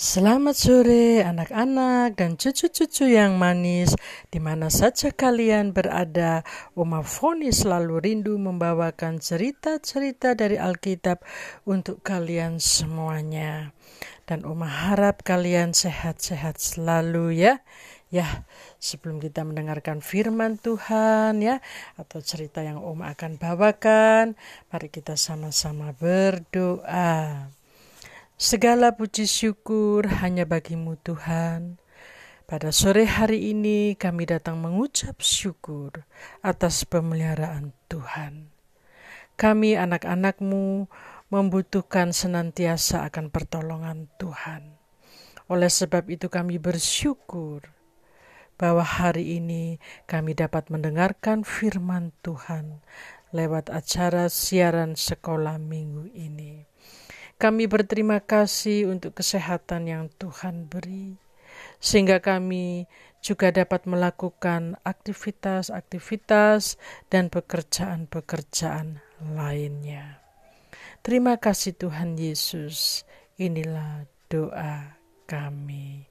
Selamat sore anak-anak dan cucu-cucu yang manis di mana saja kalian berada. Oma Foni selalu rindu membawakan cerita-cerita dari Alkitab untuk kalian semuanya. Dan Oma harap kalian sehat-sehat selalu ya. Ya, sebelum kita mendengarkan firman Tuhan ya atau cerita yang Oma akan bawakan, mari kita sama-sama berdoa. Segala puji syukur hanya bagimu Tuhan. Pada sore hari ini kami datang mengucap syukur atas pemeliharaan Tuhan. Kami anak-anakmu membutuhkan senantiasa akan pertolongan Tuhan. Oleh sebab itu kami bersyukur bahwa hari ini kami dapat mendengarkan firman Tuhan lewat acara siaran sekolah minggu ini. Kami berterima kasih untuk kesehatan yang Tuhan beri, sehingga kami juga dapat melakukan aktivitas-aktivitas dan pekerjaan-pekerjaan lainnya. Terima kasih Tuhan Yesus. Inilah doa kami.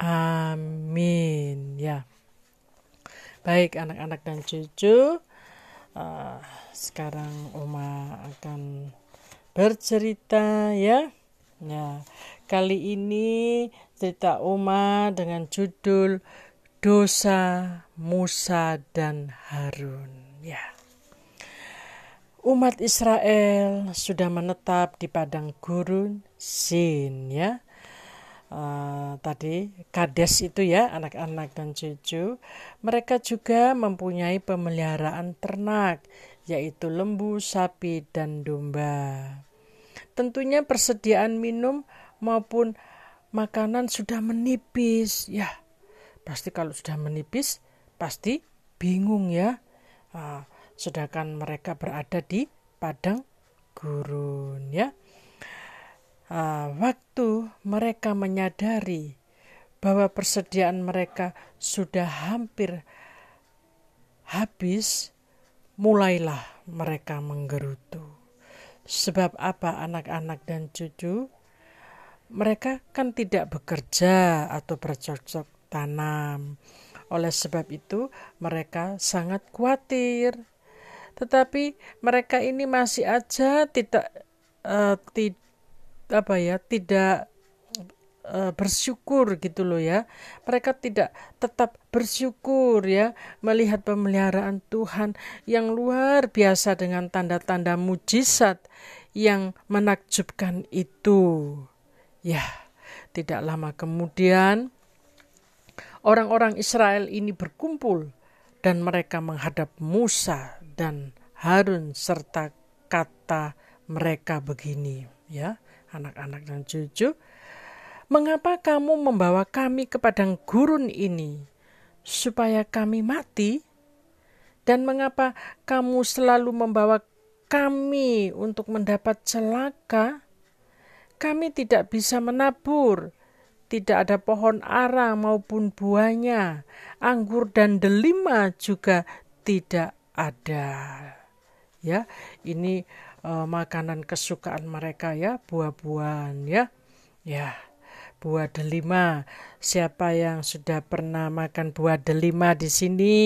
Amin. Ya. Baik anak-anak dan cucu, uh, sekarang Oma akan bercerita ya. Nah, kali ini cerita Oma dengan judul Dosa Musa dan Harun ya. Umat Israel sudah menetap di padang gurun Sin ya. Uh, tadi kades itu ya anak-anak dan cucu mereka juga mempunyai pemeliharaan ternak yaitu lembu, sapi, dan domba. Tentunya persediaan minum maupun makanan sudah menipis. Ya, pasti kalau sudah menipis, pasti bingung ya. Nah, sedangkan mereka berada di padang gurun ya. Nah, waktu mereka menyadari bahwa persediaan mereka sudah hampir habis, mulailah mereka menggerutu. Sebab apa anak-anak dan cucu? Mereka kan tidak bekerja atau bercocok tanam. Oleh sebab itu, mereka sangat khawatir. Tetapi mereka ini masih aja tidak uh, tid, apa ya, tidak uh, bersyukur gitu loh ya. Mereka tidak tetap bersyukur ya melihat pemeliharaan Tuhan yang luar biasa dengan tanda-tanda mujizat yang menakjubkan itu. Ya, tidak lama kemudian orang-orang Israel ini berkumpul dan mereka menghadap Musa dan Harun serta kata mereka begini ya anak-anak dan cucu Mengapa kamu membawa kami ke padang gurun ini, supaya kami mati? Dan mengapa kamu selalu membawa kami untuk mendapat celaka? Kami tidak bisa menabur, tidak ada pohon ara maupun buahnya, anggur dan delima juga tidak ada. Ya, ini uh, makanan kesukaan mereka ya, buah-buahan ya. Ya, buah delima. Siapa yang sudah pernah makan buah delima di sini?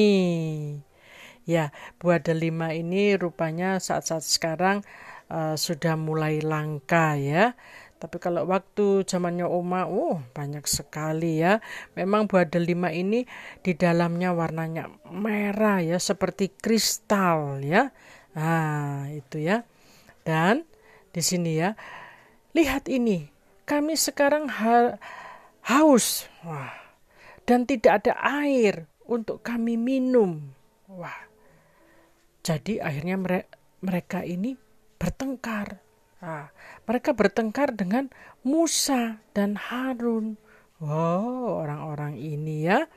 Ya, buah delima ini rupanya saat-saat sekarang uh, sudah mulai langka ya. Tapi kalau waktu zamannya Oma, uh banyak sekali ya. Memang buah delima ini di dalamnya warnanya merah ya, seperti kristal ya. Nah, itu ya. Dan di sini ya, lihat ini kami sekarang ha haus Wah. dan tidak ada air untuk kami minum. Wah. Jadi akhirnya mere mereka ini bertengkar. Nah, mereka bertengkar dengan Musa dan Harun. Wow, orang-orang ini ya.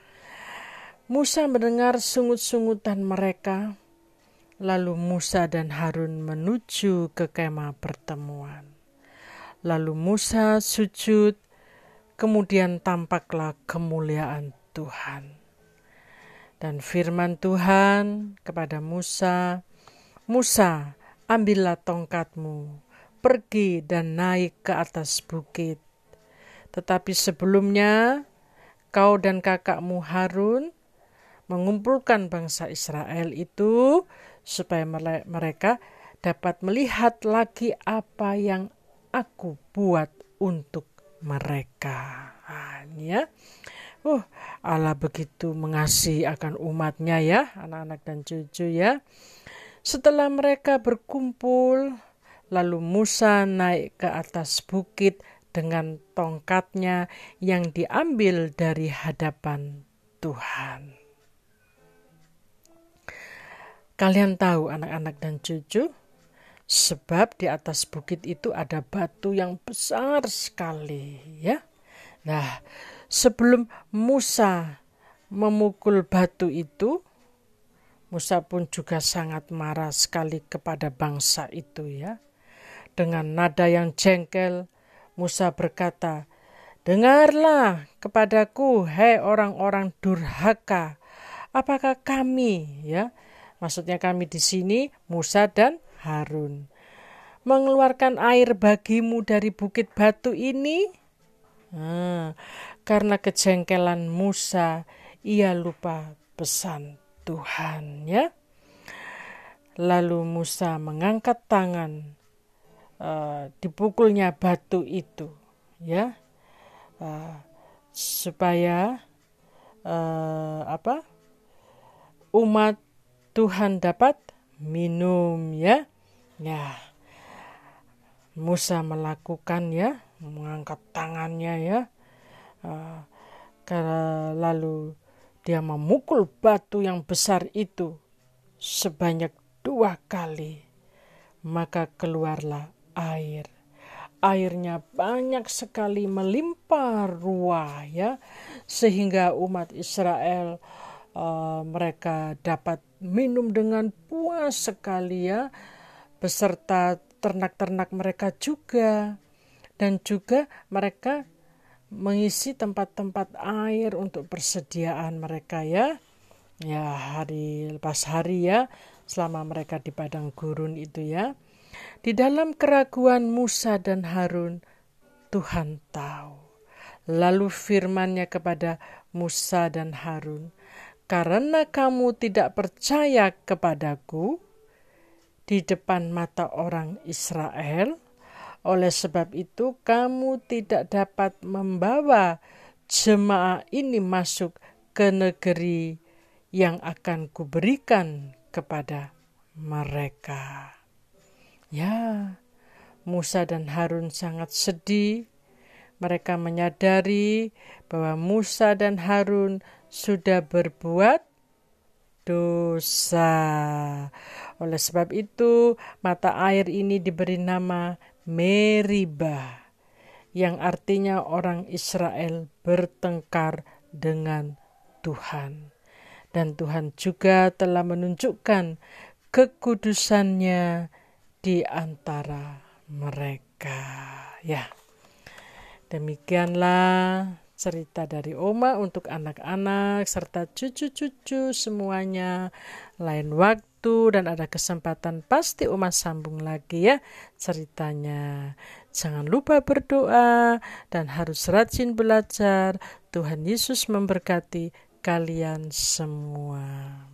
Musa mendengar sungut-sungutan mereka. Lalu Musa dan Harun menuju ke kemah pertemuan. Lalu Musa sujud, kemudian tampaklah kemuliaan Tuhan. Dan firman Tuhan kepada Musa, Musa, ambillah tongkatmu, pergi dan naik ke atas bukit. Tetapi sebelumnya kau dan kakakmu Harun mengumpulkan bangsa Israel itu supaya mereka dapat melihat lagi apa yang aku buat untuk mereka. Nah, ya. Uh, Allah begitu mengasihi akan umatnya ya, anak-anak dan cucu ya. Setelah mereka berkumpul, lalu Musa naik ke atas bukit dengan tongkatnya yang diambil dari hadapan Tuhan. Kalian tahu anak-anak dan cucu, sebab di atas bukit itu ada batu yang besar sekali ya. Nah, sebelum Musa memukul batu itu, Musa pun juga sangat marah sekali kepada bangsa itu ya. Dengan nada yang jengkel, Musa berkata, Dengarlah kepadaku, hei orang-orang durhaka. Apakah kami, ya, maksudnya kami di sini, Musa dan Harun, mengeluarkan air bagimu dari bukit batu ini? Nah, karena kejengkelan Musa, ia lupa pesan Tuhan, ya. Lalu Musa mengangkat tangan, uh, dipukulnya batu itu, ya uh, supaya uh, apa umat Tuhan dapat minum ya Musa melakukan ya mengangkat tangannya ya. Uh, lalu dia memukul batu yang besar itu sebanyak dua kali maka keluarlah air. Airnya banyak sekali melimpah ruah ya sehingga umat Israel uh, mereka dapat minum dengan puas sekali ya beserta ternak-ternak mereka juga. Dan juga mereka mengisi tempat-tempat air untuk persediaan mereka ya. Ya hari lepas hari ya selama mereka di padang gurun itu ya. Di dalam keraguan Musa dan Harun, Tuhan tahu. Lalu firmannya kepada Musa dan Harun, karena kamu tidak percaya kepadaku di depan mata orang Israel, oleh sebab itu kamu tidak dapat membawa jemaah ini masuk ke negeri yang akan kuberikan kepada mereka. Ya, Musa dan Harun sangat sedih. Mereka menyadari bahwa Musa dan Harun sudah berbuat dosa. Oleh sebab itu, mata air ini diberi nama Meriba, yang artinya orang Israel bertengkar dengan Tuhan. Dan Tuhan juga telah menunjukkan kekudusannya di antara mereka. Ya, demikianlah cerita dari Oma untuk anak-anak serta cucu-cucu semuanya. Lain waktu dan ada kesempatan pasti Oma sambung lagi ya ceritanya. Jangan lupa berdoa dan harus rajin belajar. Tuhan Yesus memberkati kalian semua.